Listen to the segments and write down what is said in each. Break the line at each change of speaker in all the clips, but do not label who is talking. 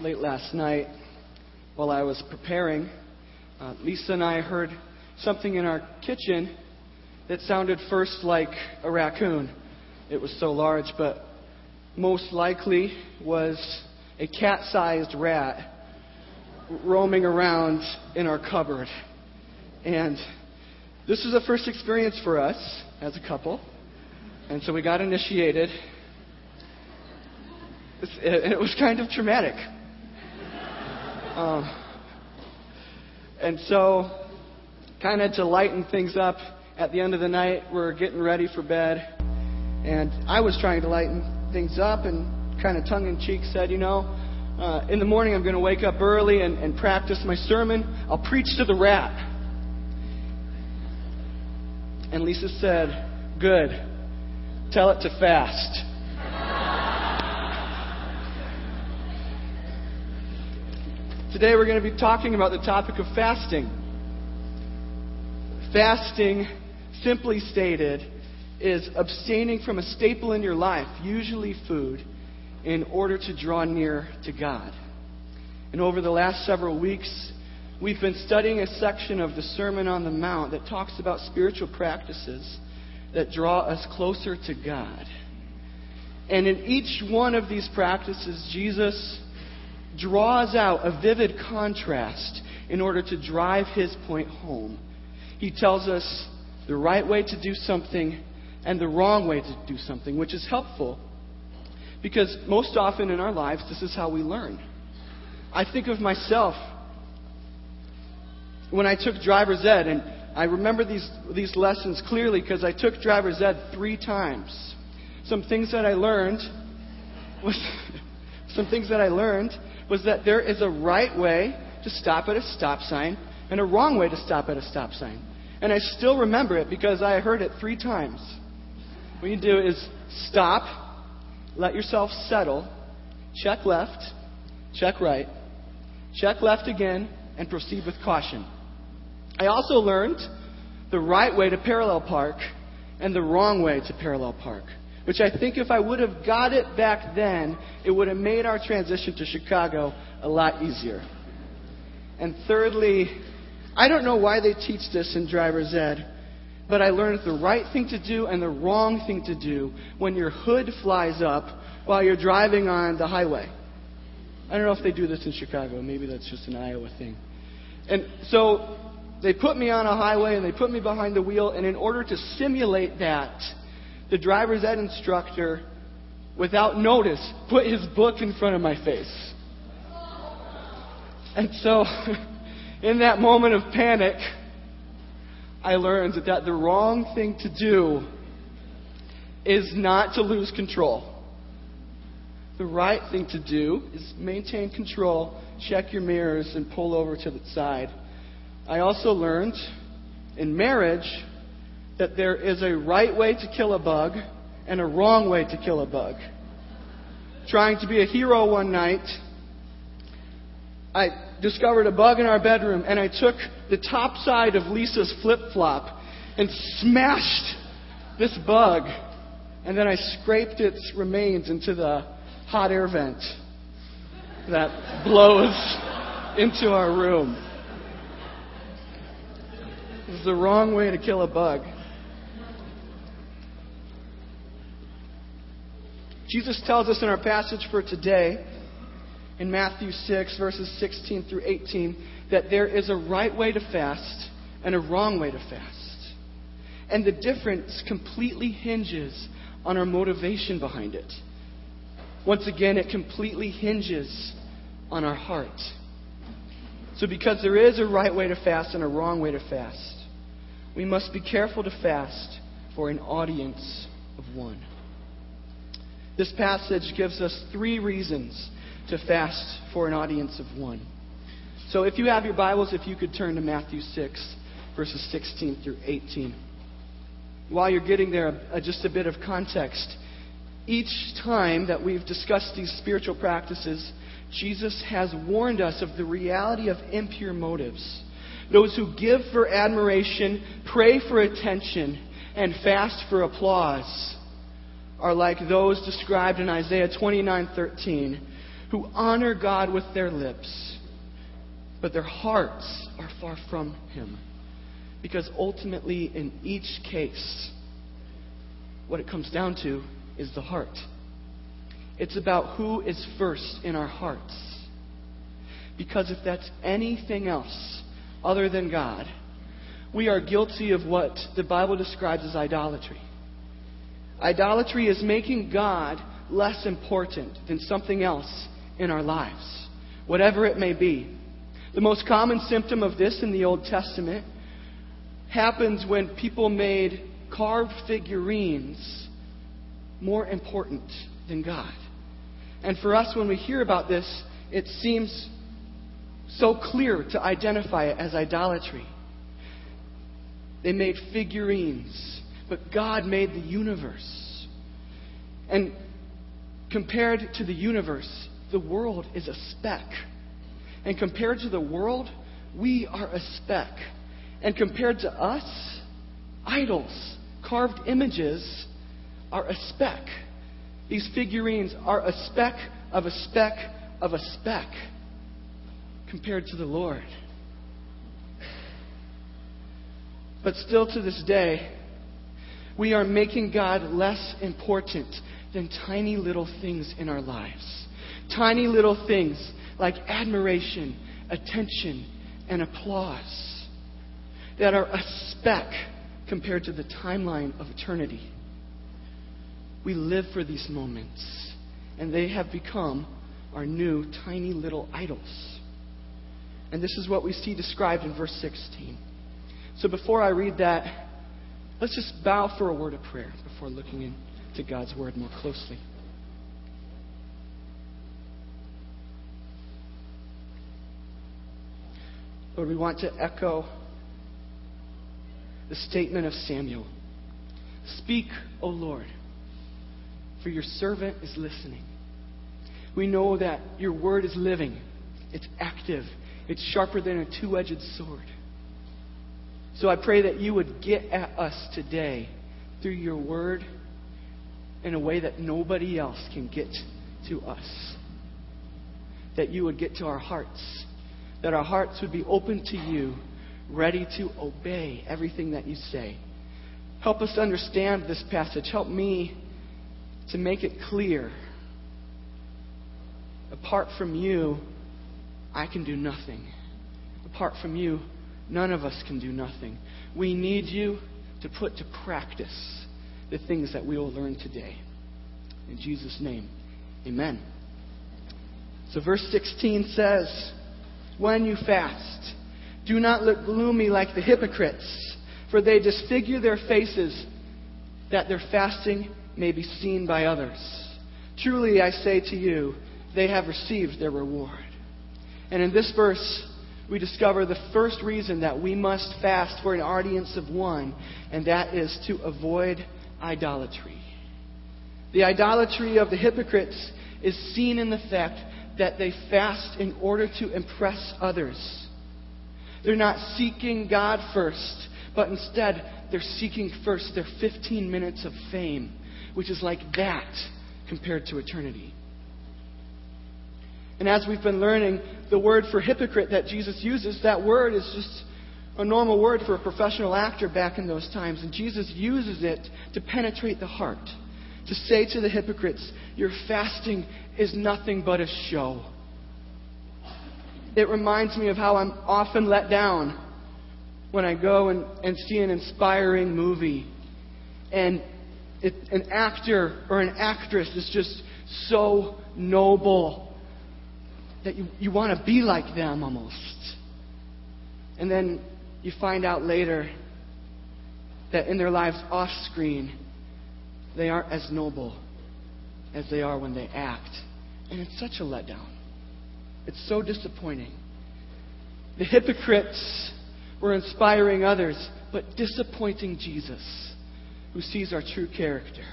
late last night while I was preparing. Uh, Lisa and I heard something in our kitchen that sounded first like a raccoon. It was so large, but most likely was a cat sized rat roaming around in our cupboard. And this was a first experience for us as a couple. And so we got initiated. It was kind of traumatic. Um, and so, kind of to lighten things up, at the end of the night, we're getting ready for bed. And I was trying to lighten things up and kind of tongue in cheek said, you know, uh, in the morning I'm going to wake up early and, and practice my sermon. I'll preach to the rat. And Lisa said, Good. Tell it to fast. Today we're going to be talking about the topic of fasting. Fasting, simply stated, is abstaining from a staple in your life, usually food, in order to draw near to God. And over the last several weeks, we've been studying a section of the Sermon on the Mount that talks about spiritual practices that draw us closer to God. And in each one of these practices, Jesus draws out a vivid contrast in order to drive his point home. He tells us the right way to do something and the wrong way to do something, which is helpful because most often in our lives, this is how we learn. I think of myself when I took driver's ed, and I remember these, these lessons clearly because I took driver's ed three times. Some things that I learned was some things that I learned was that there is a right way to stop at a stop sign and a wrong way to stop at a stop sign. And I still remember it because I heard it three times. What you do is stop, let yourself settle, check left, check right, check left again, and proceed with caution. I also learned the right way to parallel park and the wrong way to parallel park which I think if I would have got it back then, it would have made our transition to Chicago a lot easier. And thirdly, I don't know why they teach this in driver's ed, but I learned the right thing to do and the wrong thing to do when your hood flies up while you're driving on the highway. I don't know if they do this in Chicago. Maybe that's just an Iowa thing. And so they put me on a highway and they put me behind the wheel, and in order to simulate that, the driver's ed instructor, without notice, put his book in front of my face. And so, in that moment of panic, I learned that the wrong thing to do is not to lose control. The right thing to do is maintain control, check your mirrors, and pull over to the side. I also learned in marriage that there is a right way to kill a bug and a wrong way to kill a bug. Trying to be a hero one night, I discovered a bug in our bedroom and I took the top side of Lisa's flip flop and smashed this bug. And then I scraped its remains into the hot air vent that blows into our room. This is the wrong way to kill a bug. Jesus tells us in our passage for today, in Matthew 6, verses 16 through 18, that there is a right way to fast and a wrong way to fast. And the difference completely hinges on our motivation behind it. Once again, it completely hinges on our heart. So, because there is a right way to fast and a wrong way to fast, we must be careful to fast for an audience of one. This passage gives us three reasons to fast for an audience of one. So if you have your Bibles, if you could turn to Matthew 6, verses 16 through 18. While you're getting there, uh, just a bit of context. Each time that we've discussed these spiritual practices, Jesus has warned us of the reality of impure motives. Those who give for admiration, pray for attention, and fast for applause are like those described in Isaiah 29:13, who honor God with their lips, but their hearts are far from Him. Because ultimately, in each case, what it comes down to is the heart. It's about who is first in our hearts. Because if that's anything else other than God, we are guilty of what the Bible describes as idolatry. Idolatry is making God less important than something else in our lives, whatever it may be. The most common symptom of this in the Old Testament happens when people made carved figurines more important than God. And for us, when we hear about this, it seems so clear to identify it as idolatry. They made figurines, but God made the universe. And compared to the universe, the world is a speck. And compared to the world, we are a speck. And compared to us, idols, carved images, are a speck. These figurines are a speck of a speck of a speck compared to the Lord. But still to this day, we are making God less important than tiny little things in our lives. Tiny little things like admiration, attention, and applause that are a speck compared to the timeline of eternity. We live for these moments, and they have become our new tiny little idols. And this is what we see described in verse 16. So before I read that, let's just bow for a word of prayer before looking into God's word more closely. Lord, we want to echo the statement of Samuel Speak, O Lord for your servant is listening. We know that your word is living, it's active, it's sharper than a two edged sword. So I pray that you would get at us today through your word in a way that nobody else can get to us. That you would get to our hearts. That our hearts would be open to you, ready to obey everything that you say. Help us understand this passage. Help me to make it clear apart from you, I can do nothing. Apart from you, none of us can do nothing. We need you to put to practice the things that we will learn today. In Jesus' name, amen. So, verse 16 says, When you fast, do not look gloomy like the hypocrites, for they disfigure their faces that their fasting may be seen by others. Truly, I say to you, they have received their reward. And in this verse, we discover the first reason that we must fast for an audience of one, and that is to avoid idolatry. The idolatry of the hypocrites is seen in the fact that they fast in order to impress others. They're not seeking God first, but instead they're seeking first their 15 minutes of fame which is like that compared to eternity. And as we've been learning, the word for hypocrite that Jesus uses, that word is just a normal word for a professional actor back in those times. And Jesus uses it to penetrate the heart, to say to the hypocrites, Your fasting is nothing but a show. It reminds me of how I'm often let down when I go and, and see an inspiring movie. And it, an actor or an actress is just so noble that you, you want to be like them almost. And then you find out later that in their lives off screen, they aren't as noble as they are when they act. And it's such a letdown. It's so disappointing. The hypocrites were inspiring others, but disappointing Jesus who sees our true character.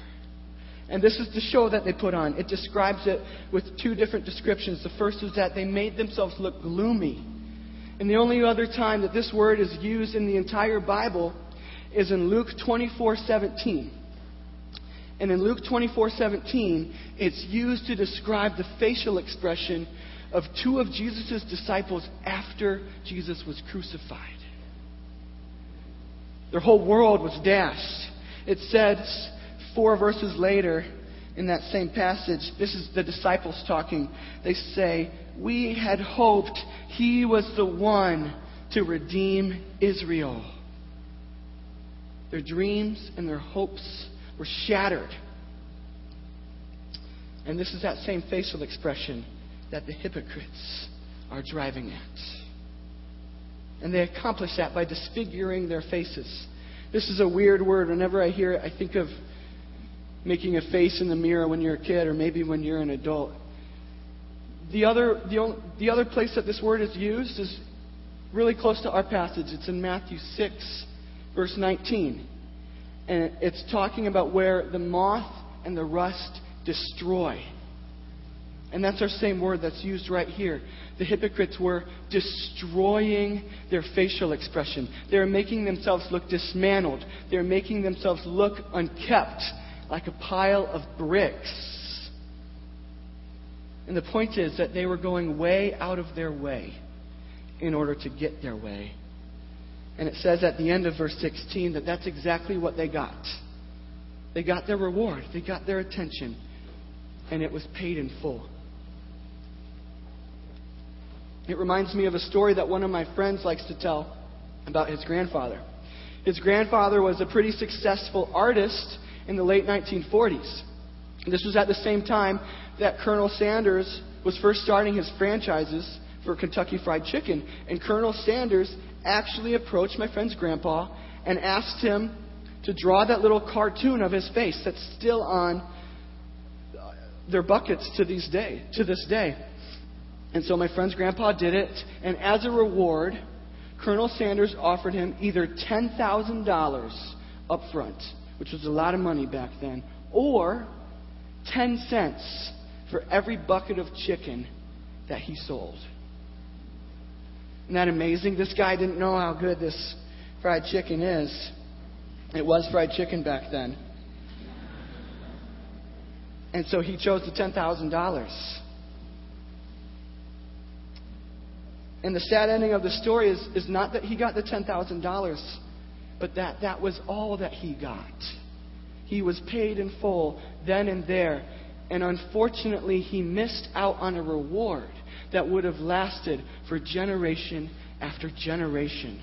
And this is the show that they put on. It describes it with two different descriptions. The first is that they made themselves look gloomy. And the only other time that this word is used in the entire Bible is in Luke 24:17. And in Luke 24:17, it's used to describe the facial expression of two of Jesus' disciples after Jesus was crucified. Their whole world was dashed. It says four verses later in that same passage, this is the disciples talking. They say, We had hoped he was the one to redeem Israel. Their dreams and their hopes were shattered. And this is that same facial expression that the hypocrites are driving at. And they accomplish that by disfiguring their faces. This is a weird word. Whenever I hear it, I think of making a face in the mirror when you're a kid or maybe when you're an adult. The other, the, only, the other place that this word is used is really close to our passage. It's in Matthew 6, verse 19. And it's talking about where the moth and the rust destroy. And that's our same word that's used right here. The hypocrites were destroying their facial expression. They were making themselves look dismantled. They were making themselves look unkept, like a pile of bricks. And the point is that they were going way out of their way in order to get their way. And it says at the end of verse 16 that that's exactly what they got. They got their reward, they got their attention, and it was paid in full. It reminds me of a story that one of my friends likes to tell about his grandfather. His grandfather was a pretty successful artist in the late 1940s. This was at the same time that Colonel Sanders was first starting his franchises for Kentucky Fried Chicken. And Colonel Sanders actually approached my friend's grandpa and asked him to draw that little cartoon of his face that's still on their buckets to, these day, to this day. And so my friend's grandpa did it, and as a reward, Colonel Sanders offered him either $10,000 up front, which was a lot of money back then, or 10 cents for every bucket of chicken that he sold. Isn't that amazing? This guy didn't know how good this fried chicken is. It was fried chicken back then. And so he chose the $10,000. And the sad ending of the story is, is not that he got the $10,000, but that that was all that he got. He was paid in full then and there. And unfortunately, he missed out on a reward that would have lasted for generation after generation.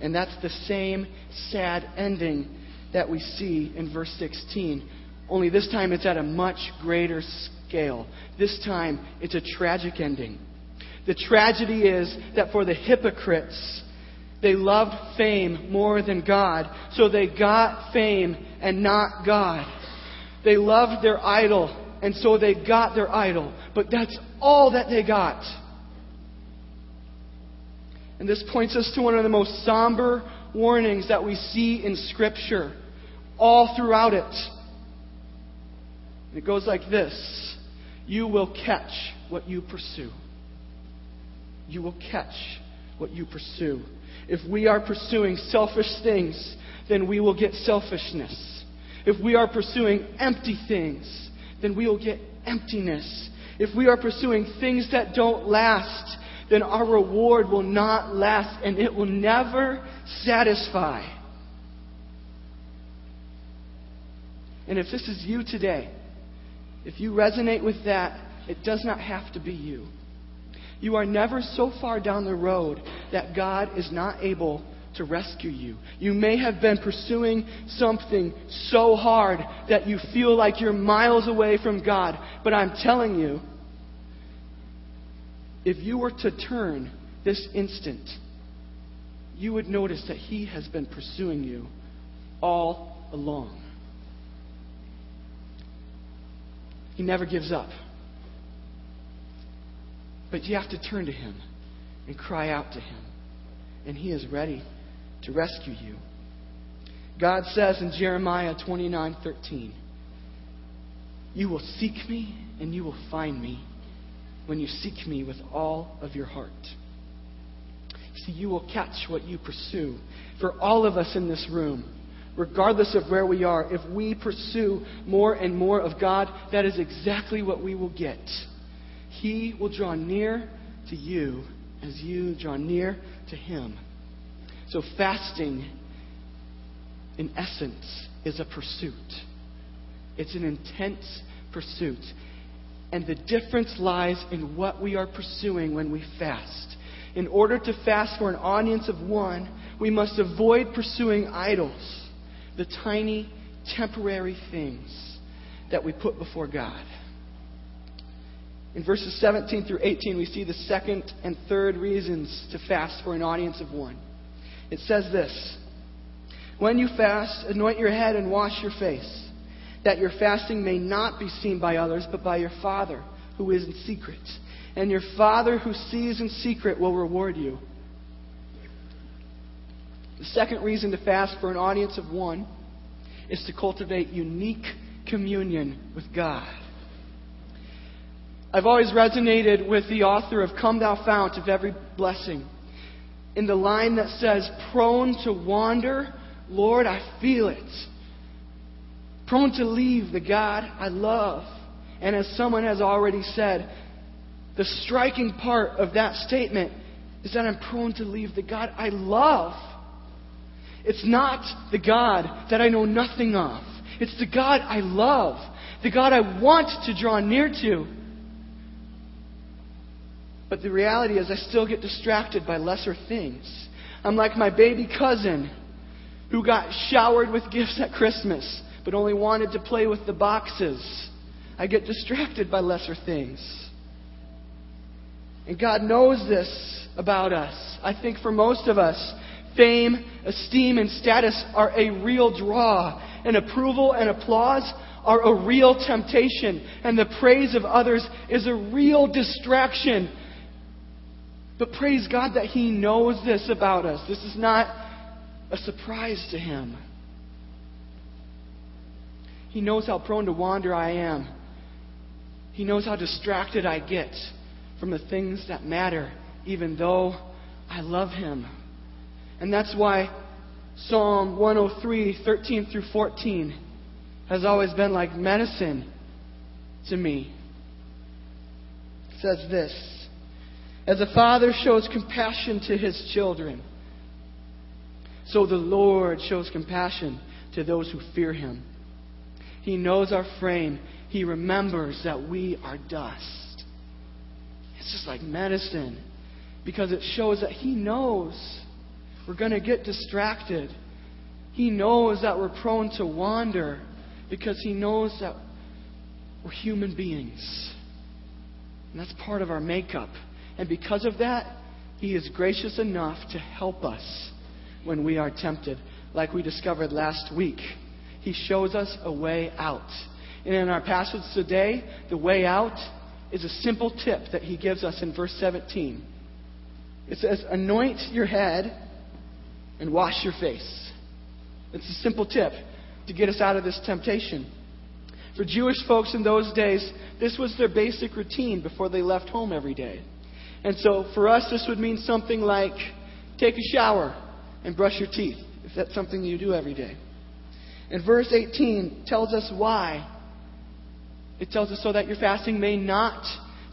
And that's the same sad ending that we see in verse 16. Only this time it's at a much greater scale. This time it's a tragic ending. The tragedy is that for the hypocrites, they loved fame more than God, so they got fame and not God. They loved their idol, and so they got their idol, but that's all that they got. And this points us to one of the most somber warnings that we see in Scripture, all throughout it. It goes like this You will catch what you pursue you will catch what you pursue. If we are pursuing selfish things, then we will get selfishness. If we are pursuing empty things, then we will get emptiness. If we are pursuing things that don't last, then our reward will not last and it will never satisfy. And if this is you today, if you resonate with that, it does not have to be you. You are never so far down the road that God is not able to rescue you. You may have been pursuing something so hard that you feel like you're miles away from God. But I'm telling you, if you were to turn this instant, you would notice that He has been pursuing you all along. He never gives up. But you have to turn to Him and cry out to Him. And He is ready to rescue you. God says in Jeremiah 29 13, You will seek me and you will find me when you seek me with all of your heart. See, you will catch what you pursue. For all of us in this room, regardless of where we are, if we pursue more and more of God, that is exactly what we will get. He will draw near to you as you draw near to Him. So, fasting, in essence, is a pursuit. It's an intense pursuit. And the difference lies in what we are pursuing when we fast. In order to fast for an audience of one, we must avoid pursuing idols, the tiny, temporary things that we put before God. In verses 17 through 18, we see the second and third reasons to fast for an audience of one. It says this When you fast, anoint your head and wash your face that your fasting may not be seen by others, but by your Father who is in secret. And your Father who sees in secret will reward you. The second reason to fast for an audience of one is to cultivate unique communion with God. I've always resonated with the author of Come Thou Fount of Every Blessing in the line that says, Prone to wander, Lord, I feel it prone to leave the God I love. And as someone has already said, the striking part of that statement is that I'm prone to leave the God I love. It's not the God that I know nothing of. It's the God I love, the God I want to draw near to. But the reality is, I still get distracted by lesser things. I'm like my baby cousin who got showered with gifts at Christmas but only wanted to play with the boxes. I get distracted by lesser things. And God knows this about us. I think for most of us, fame, esteem, and status are a real draw, and approval and applause are a real temptation, and the praise of others is a real distraction. But praise God that He knows this about us. This is not a surprise to Him. He knows how prone to wander I am. He knows how distracted I get from the things that matter, even though I love Him. And that's why Psalm 103, 13 through 14, has always been like medicine to me. It says this As a father shows compassion to his children, so the Lord shows compassion to those who fear him. He knows our frame. He remembers that we are dust. It's just like medicine because it shows that He knows we're going to get distracted. He knows that we're prone to wander because He knows that we're human beings. And that's part of our makeup. And because of that, He is gracious enough to help us when we are tempted, like we discovered last week. He shows us a way out. And in our passage today, the way out is a simple tip that he gives us in verse 17. It says, Anoint your head and wash your face. It's a simple tip to get us out of this temptation. For Jewish folks in those days, this was their basic routine before they left home every day. And so for us, this would mean something like take a shower and brush your teeth, if that's something you do every day. And verse 18 tells us why. It tells us so that your fasting may not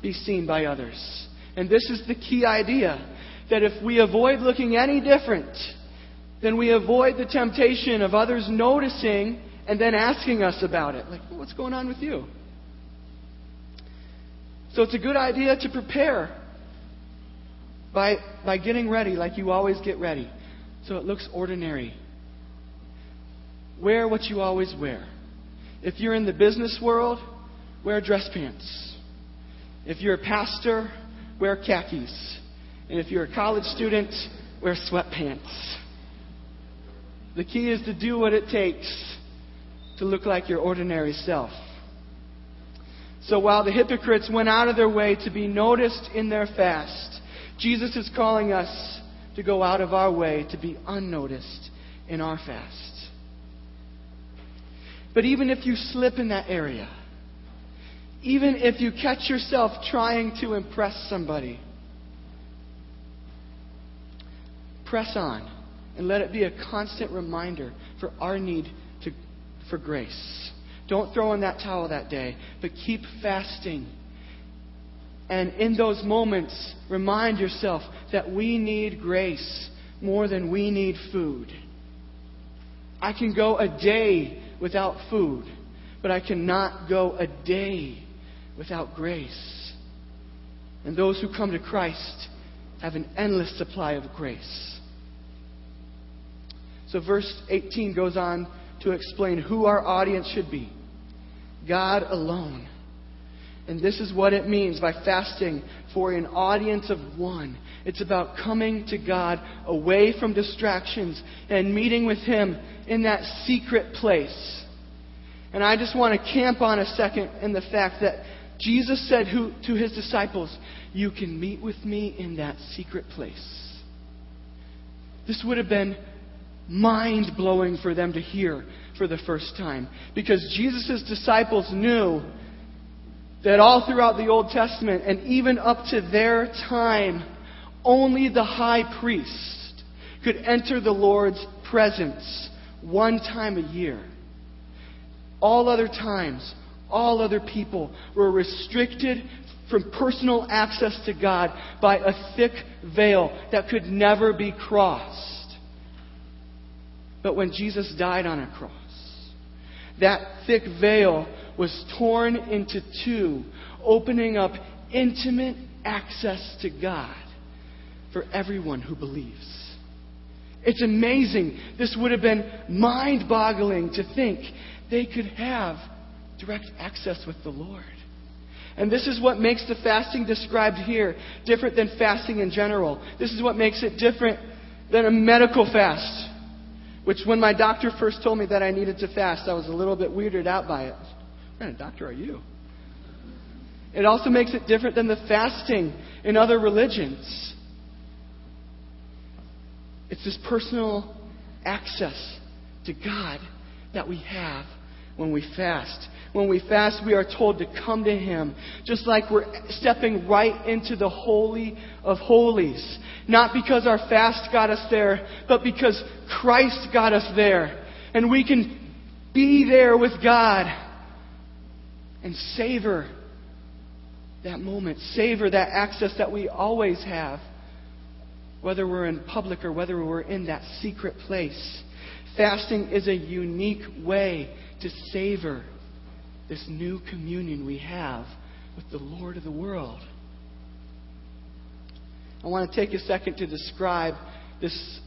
be seen by others. And this is the key idea that if we avoid looking any different, then we avoid the temptation of others noticing and then asking us about it. Like, what's going on with you? So it's a good idea to prepare by, by getting ready like you always get ready. So it looks ordinary wear what you always wear. If you're in the business world, wear dress pants. If you're a pastor, wear khakis. And if you're a college student, wear sweatpants. The key is to do what it takes to look like your ordinary self. So while the hypocrites went out of their way to be noticed in their fast, Jesus is calling us to go out of our way to be unnoticed in our fast. But even if you slip in that area, even if you catch yourself trying to impress somebody, press on And let it be a constant reminder for our need to, for grace. Don't throw in that towel that day, but keep fasting. And in those moments, remind yourself that we need grace more than we need food. I can go a day without food, but I cannot go a day without grace. And those who come to Christ have an endless supply of grace. So, verse 18 goes on to explain who our audience should be God alone. And this is what it means by fasting for an audience of one. It's about coming to God away from distractions and meeting with Him in that secret place. And I just want to camp on a second in the fact that Jesus said who, to His disciples, You can meet with me in that secret place. This would have been mind blowing for them to hear for the first time. Because Jesus' disciples knew that all throughout the Old Testament and even up to their time, only the high priest could enter the Lord's presence one time a year. All other times, all other people were restricted from personal access to God by a thick veil that could never be crossed. But when Jesus died on a cross, that thick veil was torn into two, opening up intimate access to God for everyone who believes. It's amazing. This would have been mind boggling to think they could have direct access with the Lord. And this is what makes the fasting described here different than fasting in general. This is what makes it different than a medical fast. Which, when my doctor first told me that I needed to fast, I was a little bit weirded out by it. What kind of doctor are you? It also makes it different than the fasting in other religions. It's this personal access to God that we have when we fast. When we fast, we are told to come to Him, just like we're stepping right into the Holy of Holies. Not because our fast got us there, but because Christ got us there. And we can be there with God and savor that moment, savor that access that we always have, whether we're in public or whether we're in that secret place. Fasting is a unique way to savor this new communion we have with the Lord of the world. I want to take a second to describe this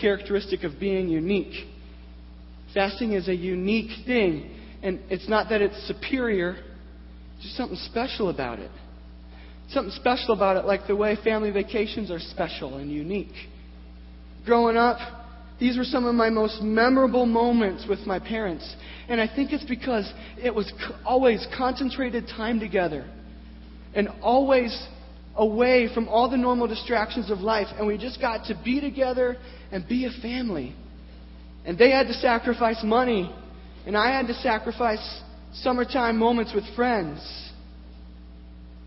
characteristic of being unique. Fasting is a unique thing, and it's not that it's superior, just something special about it. Something special about it, like the way family vacations are special and unique. Growing up, these were some of my most memorable moments with my parents. And I think it's because it was always concentrated time together and always away from all the normal distractions of life. And we just got to be together and be a family. And they had to sacrifice money, and I had to sacrifice summertime moments with friends.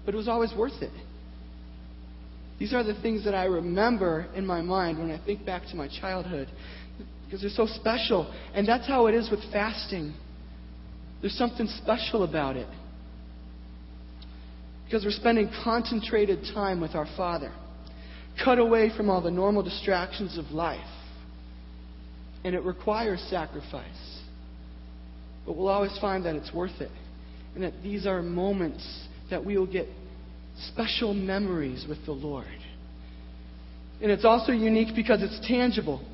But it was always worth it. These are the things that I remember in my mind when I think back to my childhood because they're so special. And that's how it is with fasting. There's something special about it. Because we're spending concentrated time with our Father, cut away from all the normal distractions of life. And it requires sacrifice. But we'll always find that it's worth it. And that these are moments that we will get special memories with the Lord. And it's also unique because it's tangible.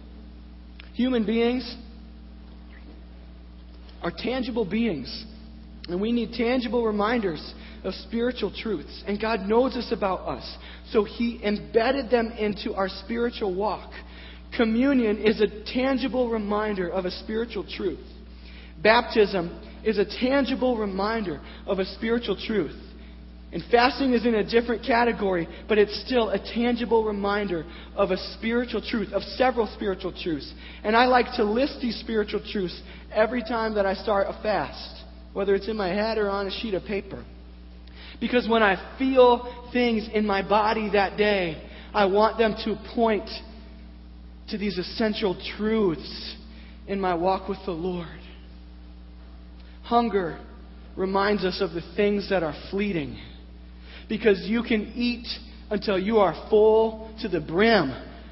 Human beings are tangible beings. And we need tangible reminders of spiritual truths. And God knows this about us. So He embedded them into our spiritual walk. Communion is a tangible reminder of a spiritual truth. Baptism is a tangible reminder of a spiritual truth. And fasting is in a different category, but it's still a tangible reminder of a spiritual truth, of several spiritual truths. And I like to list these spiritual truths every time that I start a fast, whether it's in my head or on a sheet of paper. Because when I feel things in my body that day, I want them to point to these essential truths in my walk with the Lord. Hunger reminds us of the things that are fleeting. Because you can eat until you are full to the brim.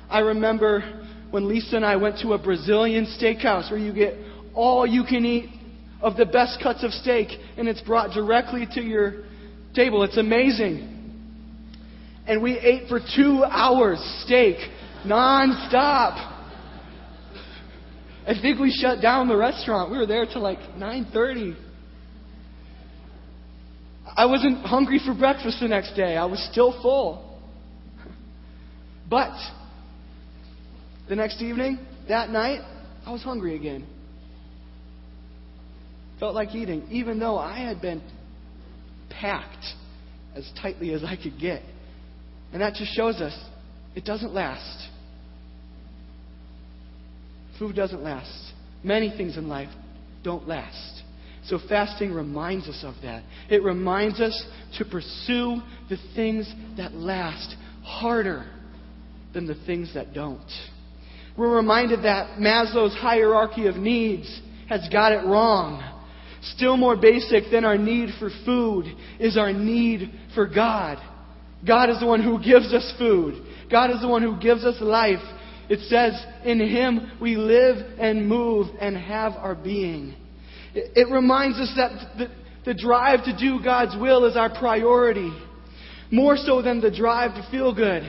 I remember when Lisa and I went to a Brazilian steakhouse where you get all you can eat of the best cuts of steak and it's brought directly to your table. It's amazing. And we ate for two hours steak, non-stop. I think we shut down the restaurant. We were there till like 9:30. I wasn't hungry for breakfast the next day. I was still full. But the next evening, that night, I was hungry again. Felt like eating, even though I had been packed as tightly as I could get. And that just shows us it doesn't last. Food doesn't last. Many things in life don't last. So fasting reminds us of that. It reminds us to pursue the things that last harder than the things that don't. We're reminded that Maslow's hierarchy of needs has got it wrong. Still more basic than our need for food is our need for God. God is the one who gives us food. God is the one who gives us life. It says, in Him we live and move and have our being. It, reminds us that the, the drive to do God's will is our priority, more so than the drive to feel good.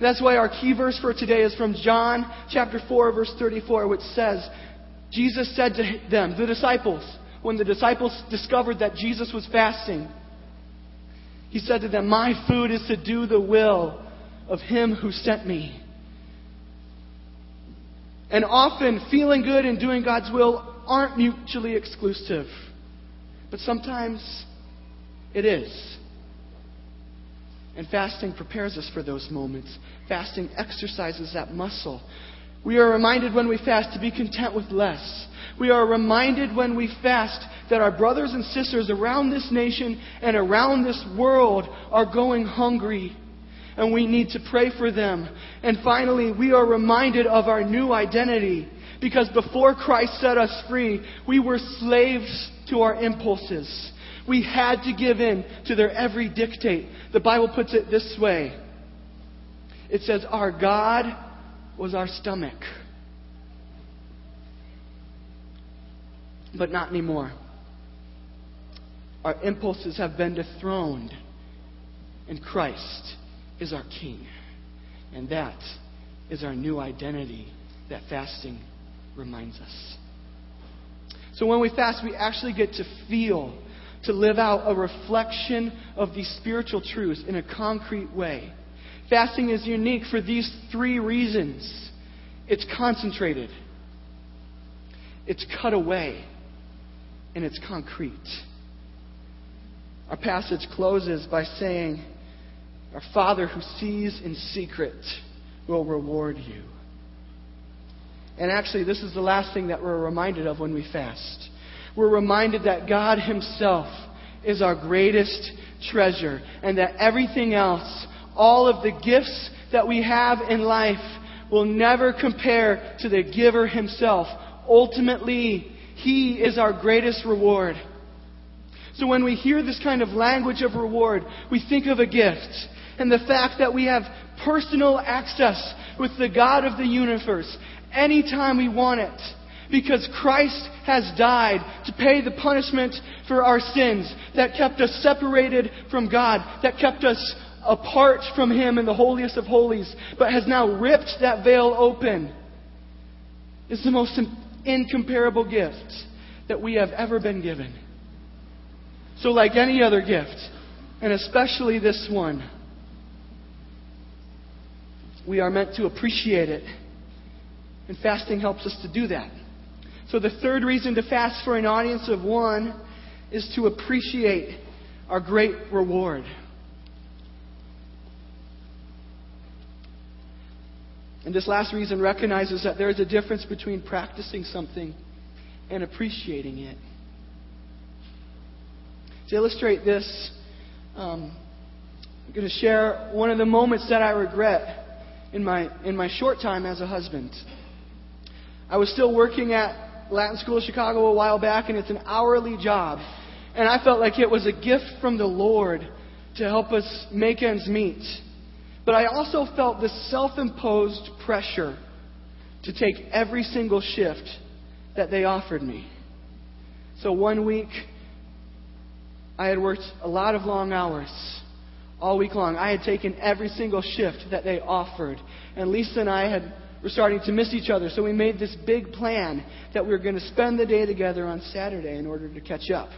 That's why our key verse for today is from John chapter 4, verse 34, which says, Jesus said to them, the disciples, when the disciples discovered that Jesus was fasting, he said to them, My food is to do the will of him who sent me. And often, feeling good and doing God's will aren't mutually exclusive. But sometimes it is. And fasting prepares us for those moments. Fasting exercises that muscle. We are reminded when we fast to be content with less. We are reminded when we fast that our brothers and sisters around this nation and around this world are going hungry. And we need to pray for them. And finally, we are reminded of our new identity. Because before Christ set us free, we were slaves to our impulses. We had to give in to their every dictate. The Bible puts it this way it says, Our God was our stomach. But not anymore. Our impulses have been dethroned, and Christ is our King. And that is our new identity that fasting reminds us. So when we fast, we actually get to feel, to live out a reflection of these spiritual truths in a concrete way. Fasting is unique for these three reasons it's concentrated, it's cut away, and it's concrete. Our passage closes by saying, Our Father who sees in secret will reward you. And actually, this is the last thing that we're reminded of when we fast. We're reminded that God Himself is our greatest treasure, and that everything else, all of the gifts that we have in life, will never compare to the giver Himself. Ultimately, He is our greatest reward. So when we hear this kind of language of reward, we think of a gift and the fact that we have personal access with the God of the universe anytime we want it. Because Christ has died to pay the punishment for our sins that kept us separated from God, that kept us apart from Him in the holiest of holies, but has now ripped that veil open. It's the most incomparable gift that we have ever been given. So, like any other gift, and especially this one, we are meant to appreciate it and fasting helps us to do that. So the third reason to fast for an audience of one is to appreciate our great reward. And this last reason recognizes that there is a difference between practicing something and appreciating it. To illustrate this, um, I'm going to share one of the moments that I regret in my, in my short time as a husband. I was still working at Latin School of Chicago a while back, and it's an hourly job. And I felt like it was a gift from the Lord to help us make ends meet. But I also felt this self imposed pressure to take every single shift that they offered me. So one week, I had worked a lot of long hours all week long. I had taken every single shift that they offered. And Lisa and I had were starting to miss each other. So we made this big plan that we were going to spend the day together on Saturday in order to catch up.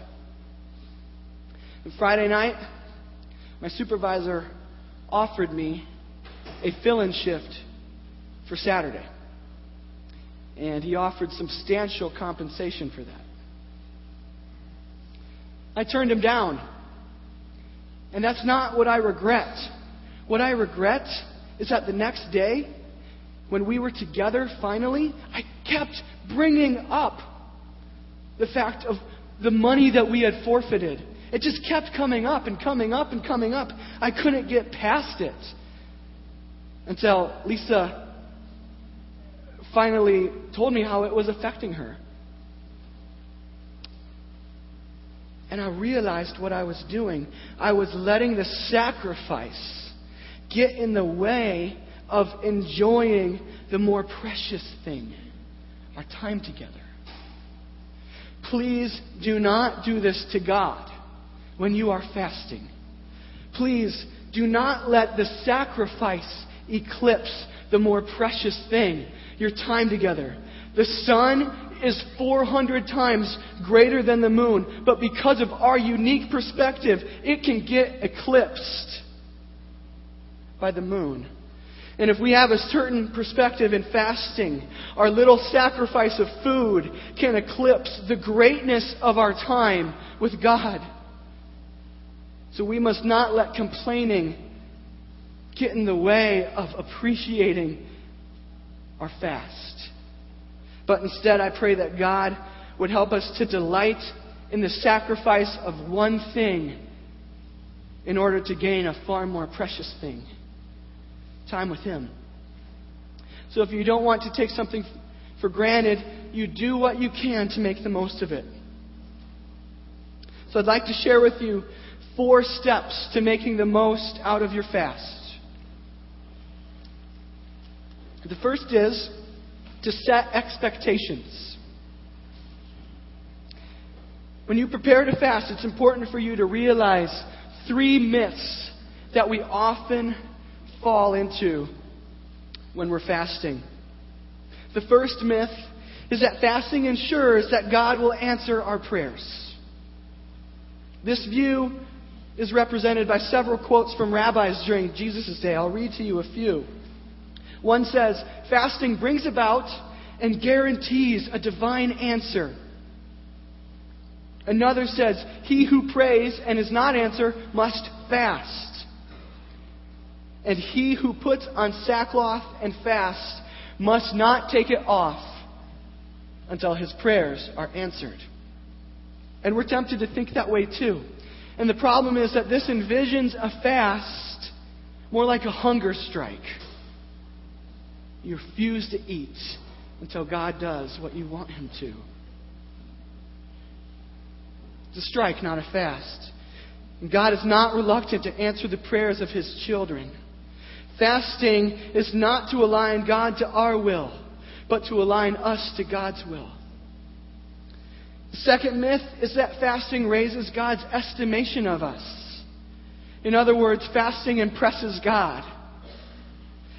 And Friday night, my supervisor offered me a fill in shift for Saturday. And he offered substantial compensation for that. I turned him down. And that's not what I regret. What I regret is that the next day, when we were together finally, I kept bringing up the fact of the money that we had forfeited. It just kept coming up and coming up and coming up. I couldn't get past it until Lisa finally told me how it was affecting her. And I realized what I was doing. I was letting the sacrifice get in the way of enjoying the more precious thing our time together. Please do not do this to God when you are fasting. Please do not let the sacrifice eclipse the more precious thing your time together. The sun is 400 times greater than the moon, but because of our unique perspective, it can get eclipsed by the moon. And if we have a certain perspective in fasting, our little sacrifice of food can eclipse the greatness of our time with God. So we must not let complaining get in the way of appreciating our fast. But instead, I pray that God would help us to delight in the sacrifice of one thing in order to gain a far more precious thing time with Him. So if you don't want to take something for granted, you do what you can to make the most of it. So I'd like to share with you four steps to making the most out of your fast. The first is to set expectations. When you prepare to fast, it's important for you to realize three myths that we often fall into when we're fasting. The first myth is that fasting ensures that God will answer our prayers. This view is represented by several quotes from rabbis during Jesus' day. I'll read to you a few. One says, Fasting brings about and guarantees a divine answer. Another says, He who prays and is not answered must fast. And he who puts on sackcloth and fast must not take it off until his prayers are answered. And we're tempted to think that way too. And the problem is that this envisions a fast more like a hunger strike. You refuse to eat until God does what you want Him to. It's a strike, not a fast. And God is not reluctant to answer the prayers of His children. Fasting is not to align God to our will, but to align us to God's will. The second myth is that fasting raises God's estimation of us. In other words, fasting impresses God.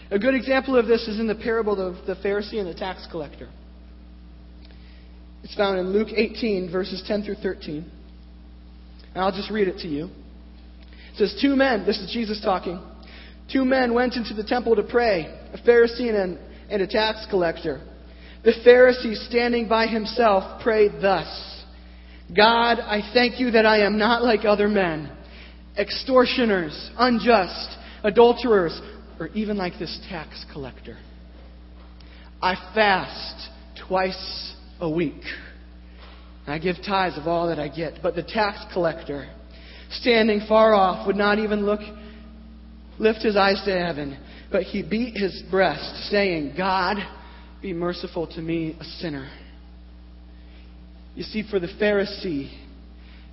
A good example of this is in the parable of the Pharisee and the tax collector. It's found in Luke 18, verses 10 through 13. And I'll just read it to you. It says, Two men, this is Jesus talking, two men went into the temple to pray, a Pharisee and, and a tax collector. The Pharisee, standing by himself, prayed thus God, I thank you that I am not like other men, extortioners, unjust, adulterers, or even like this tax collector. I fast twice a week. I give tithes of all that I get. But the tax collector, standing far off, would not even look, lift his eyes to heaven, But he beat his breast, saying, God, be merciful to me, a sinner. You see, for the Pharisee,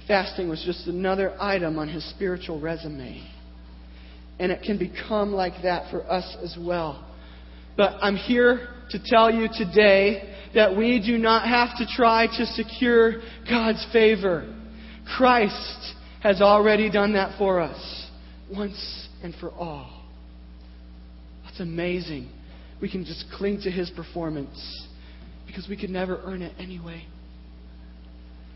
fasting was just another item on his spiritual resume. And it can become like that for us as well. But I'm here to tell you today that we do not have to try to secure God's favor. Christ has already done that for us once and for all. That's amazing. We can just cling to His performance because we could never earn it anyway.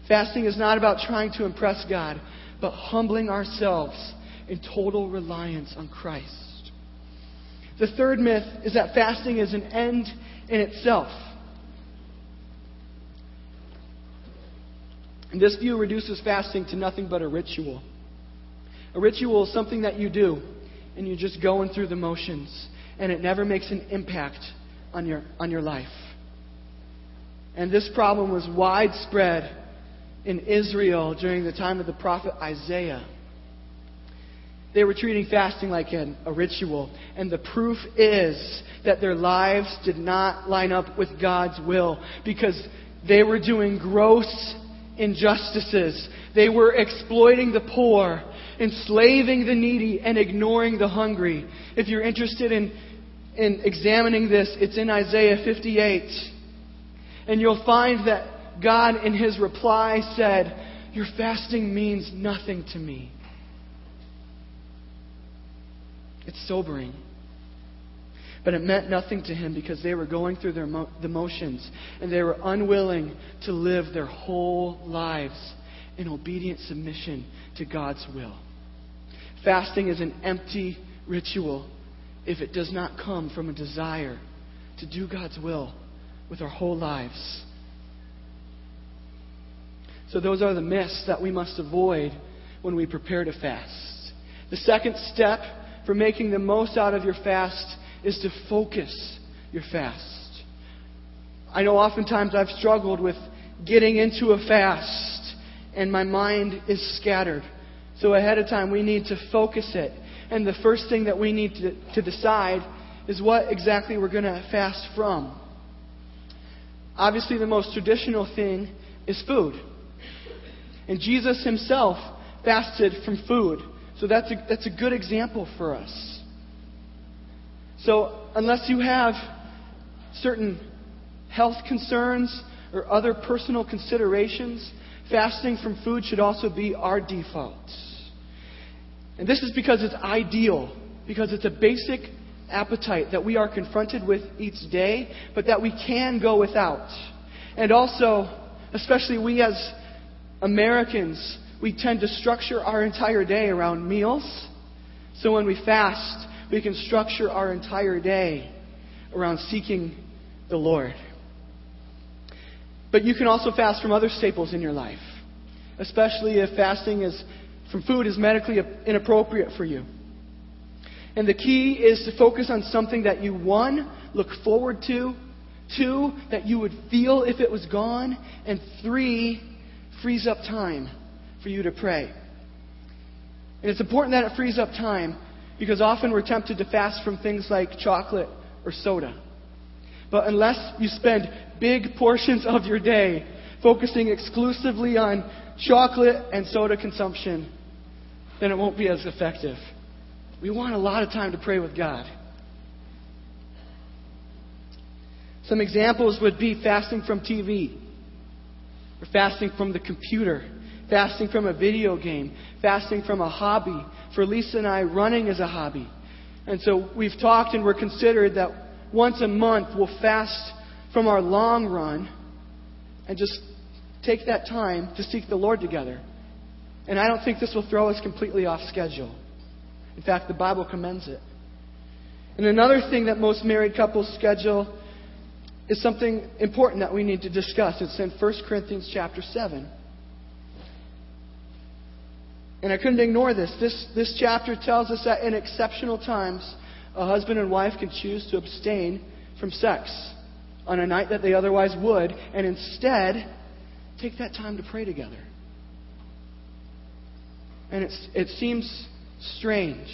Fasting is not about trying to impress God, but humbling ourselves in total reliance on Christ. The third myth is that fasting is an end in itself. And this view reduces fasting to nothing but a ritual. A ritual is something that you do, and you're just going through the motions, and it never makes an impact on your, on your life. And this problem was widespread in Israel during the time of the prophet Isaiah. They were treating fasting like an, a ritual. And the proof is that their lives did not line up with God's will because they were doing gross injustices. They were exploiting the poor, enslaving the needy, and ignoring the hungry. If you're interested in, in examining this, it's in Isaiah 58. And you'll find that God, in his reply, said, Your fasting means nothing to me. It's sobering. But it meant nothing to him because they were going through their mo- the motions and they were unwilling to live their whole lives in obedient submission to God's will. Fasting is an empty ritual if it does not come from a desire to do God's will with our whole lives. So, those are the myths that we must avoid when we prepare to fast. The second step for making the most out of your fast is to focus your fast. I know oftentimes I've struggled with getting into a fast and my mind is scattered. So ahead of time, we need to focus it. And the first thing that we need to, to decide is what exactly we're going to fast from. Obviously, the most traditional thing is food. And Jesus himself fasted from food. So that's a, that's a good example for us. So, unless you have certain health concerns or other personal considerations, fasting from food should also be our default. And this is because it's ideal, because it's a basic appetite that we are confronted with each day, but that we can go without. And also, especially we as Americans, we tend to structure our entire day around meals. So when we fast, we can structure our entire day around seeking the Lord. But you can also fast from other staples in your life, especially if fasting is, from food is medically inappropriate for you. And the key is to focus on something that you, one, look forward to, two, that you would feel if it was gone, and three, frees up time for you to pray. And it's important that it frees up time because often we're tempted to fast from things like chocolate or soda. But unless you spend big portions of your day focusing exclusively on chocolate and soda consumption, then it won't be as effective. We want a lot of time to pray with God. Some examples would be fasting from TV, or fasting from the computer, fasting from a video game, fasting from a hobby. For Lisa and I, running is a hobby. And so we've talked and we're considered that once a month we'll fast from our long run and just take that time to seek the Lord together. And I don't think this will throw us completely off schedule. In fact, the Bible commends it. And another thing that most married couples schedule is something important that we need to discuss. It's in 1 Corinthians chapter 7. And I couldn't ignore this. This, this chapter tells us that in exceptional times, a husband and wife can choose to abstain from sex on a night that they otherwise would, and instead take that time to pray together. And it's, it seems strange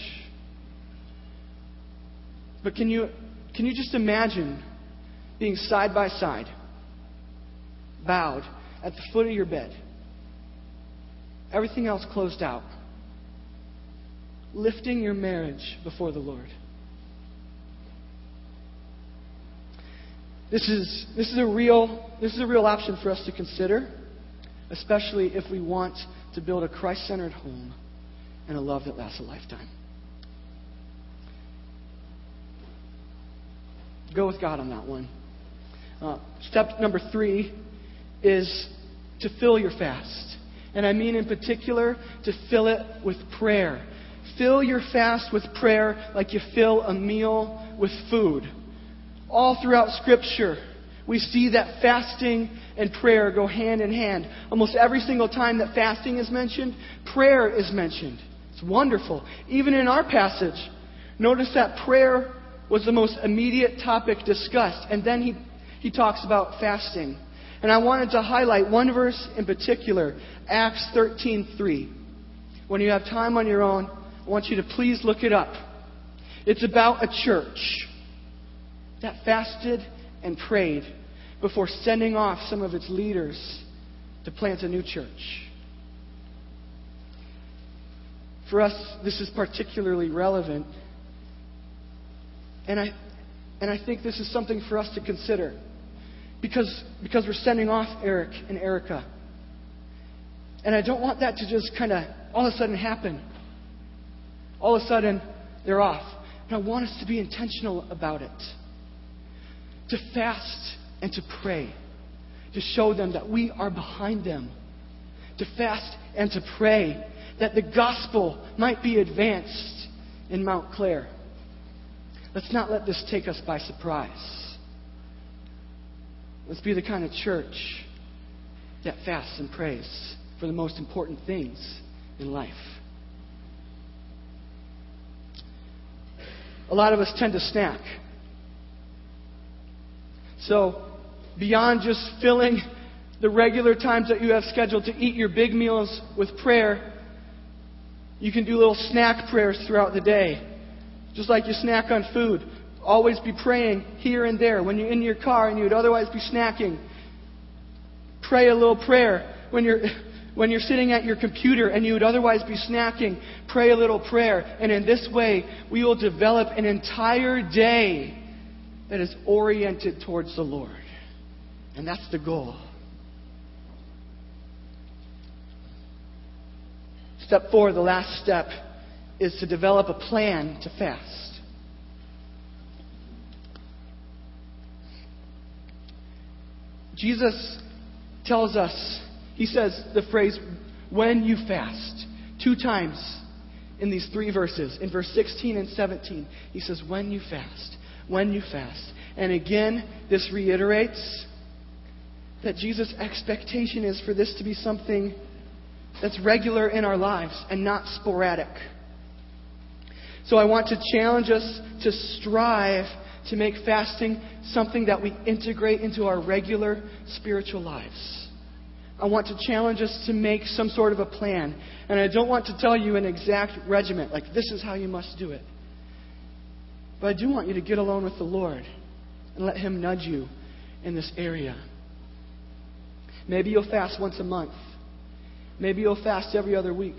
But can you, can you just imagine being side by side, bowed at the foot of your bed, everything else closed out, lifting your marriage before the Lord? This is, this is, a real, this is a real option for us to consider, especially if we want to build a Christ centered home and a love that lasts a lifetime. Go with God on that one. Uh, step number three is to fill your fast. And I mean, in particular, to fill it with prayer. Fill your fast with prayer like you fill a meal with food. All throughout Scripture, we see that fasting and prayer go hand in hand. Almost every single time that fasting is mentioned, prayer is mentioned. It's wonderful. Even in our passage, notice that prayer was the most immediate topic discussed. And then he, he talks about fasting. And I wanted to highlight one verse in particular, Acts 13:3. When you have time on your own, I want you to please look it up. It's about a church that fasted and prayed before sending off some of its leaders to plant a new church. For us, this is particularly relevant and I, and I think this is something for us to consider because, because we're sending off Eric and Erica. And I don't want that to just kind of all of a sudden happen. All of a sudden, they're off. And I want us to be intentional about it. To fast and to pray. To show them that we are behind them. To fast and to pray that the gospel might be advanced in Mount Clare. Let's not let this take us by surprise. Let's be the kind of church that fasts and prays for the most important things in life. A lot of us tend to snack. So, beyond just filling the regular times that you have scheduled to eat your big meals with prayer, you can do little snack prayers throughout the day. Just like you snack on food, always be praying here and there. When you're in your car and you would otherwise be snacking, pray a little prayer. When you're, when you're sitting at your computer and you would otherwise be snacking, pray a little prayer. And in this way, we will develop an entire day that is oriented towards the Lord. And that's the goal. Step four, the last step is to develop a plan to fast. Jesus tells us, he says the phrase, when you fast, two times in these three verses. In verse 16 and 17, he says, when you fast, when you fast. And again, this reiterates that Jesus' expectation is for this to be something that's regular in our lives and not sporadic. So I want to challenge us to strive to make fasting something that we integrate into our regular spiritual lives. I want to challenge us to make some sort of a plan. And I don't want to tell you an exact regiment, like this is how you must do it. But I do want you to get alone with the Lord and let Him nudge you in this area. Maybe you'll fast once a month. Maybe you'll fast every other week.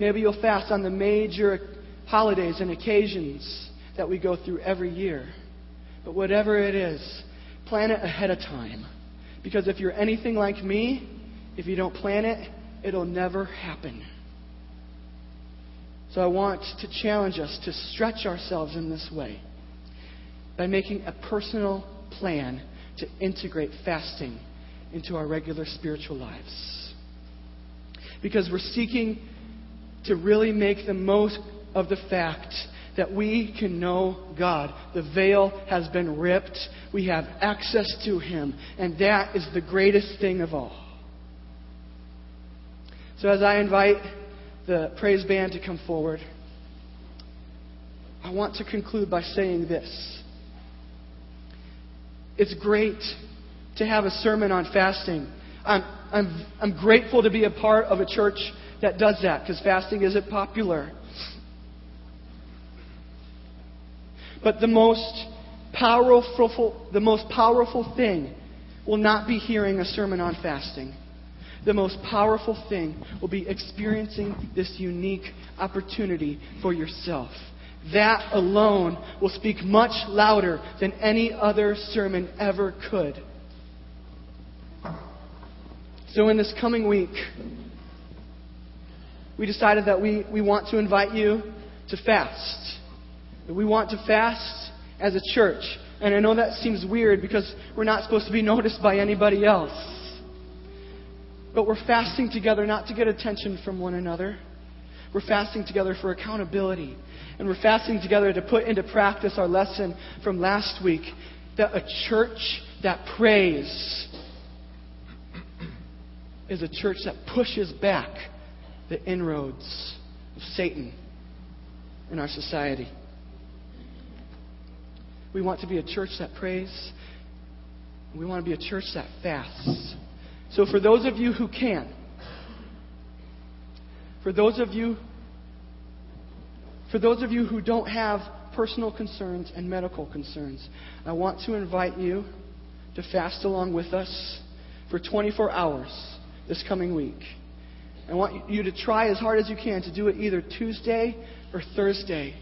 Maybe you'll fast on the major holidays and occasions that we go through every year. But whatever it is, plan it ahead of time. Because if you're anything like me, if you don't plan it, it'll never happen. So I want to challenge us to stretch ourselves in this way by making a personal plan to integrate fasting into our regular spiritual lives. Because we're seeking to really make the most of the fact that we can know God. The veil has been ripped. We have access to Him. And that is the greatest thing of all. So, as I invite the praise band to come forward, I want to conclude by saying this. It's great to have a sermon on fasting. I'm, I'm, I'm grateful to be a part of a church that does that because fasting isn't popular. But the most powerful, the most powerful thing will not be hearing a sermon on fasting. The most powerful thing will be experiencing this unique opportunity for yourself. That alone will speak much louder than any other sermon ever could. So, in this coming week, we decided that we, we want to invite you to fast. We want to fast as a church. And I know that seems weird because we're not supposed to be noticed by anybody else. But we're fasting together not to get attention from one another. We're fasting together for accountability. And we're fasting together to put into practice our lesson from last week that a church that prays is a church that pushes back the inroads of Satan in our society. We want to be a church that prays. We want to be a church that fasts. So, for those of you who can, for those of you for those of you who don't have personal concerns and medical concerns, I want to invite you to fast along with us for 24 hours this coming week. I want you to try as hard as you can to do it either Tuesday or Thursday.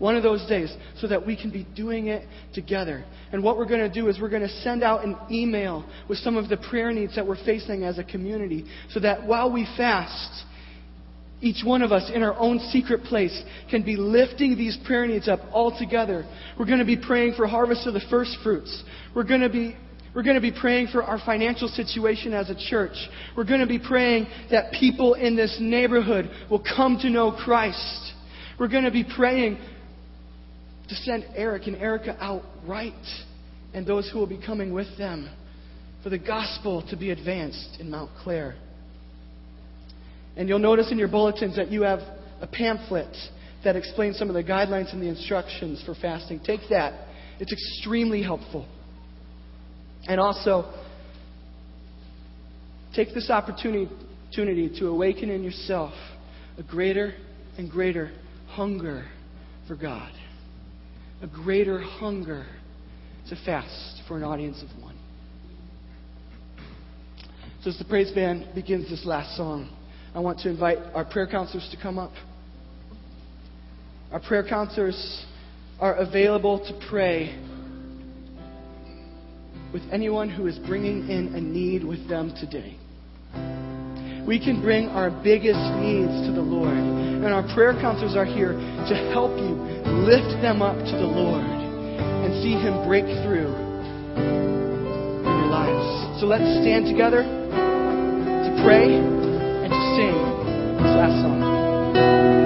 One of those days, so that we can be doing it together. And what we're going to do is we're going to send out an email with some of the prayer needs that we're facing as a community, so that while we fast, each one of us in our own secret place can be lifting these prayer needs up all together. We're going to be praying for harvest of the first fruits. We're going to be we're going to be praying for our financial situation as a church. We're going to be praying that people in this neighborhood will come to know Christ. We're going to be praying to send Eric and Erica out right and those who will be coming with them for the gospel to be advanced in Mount Clare. And you'll notice in your bulletins that you have a pamphlet that explains some of the guidelines and the instructions for fasting. Take that, it's extremely helpful. And also, take this opportunity to awaken in yourself a greater and greater hunger for God, a greater hunger to fast for an audience of one. So, as the praise band begins this last song, I want to invite our prayer counselors to come up. Our prayer counselors are available to pray with anyone who is bringing in a need with them today. We can bring our biggest needs to the Lord, and our prayer counselors are here to help you lift them up to the Lord and see Him break through in your lives. So let's stand together to pray and to sing this last song.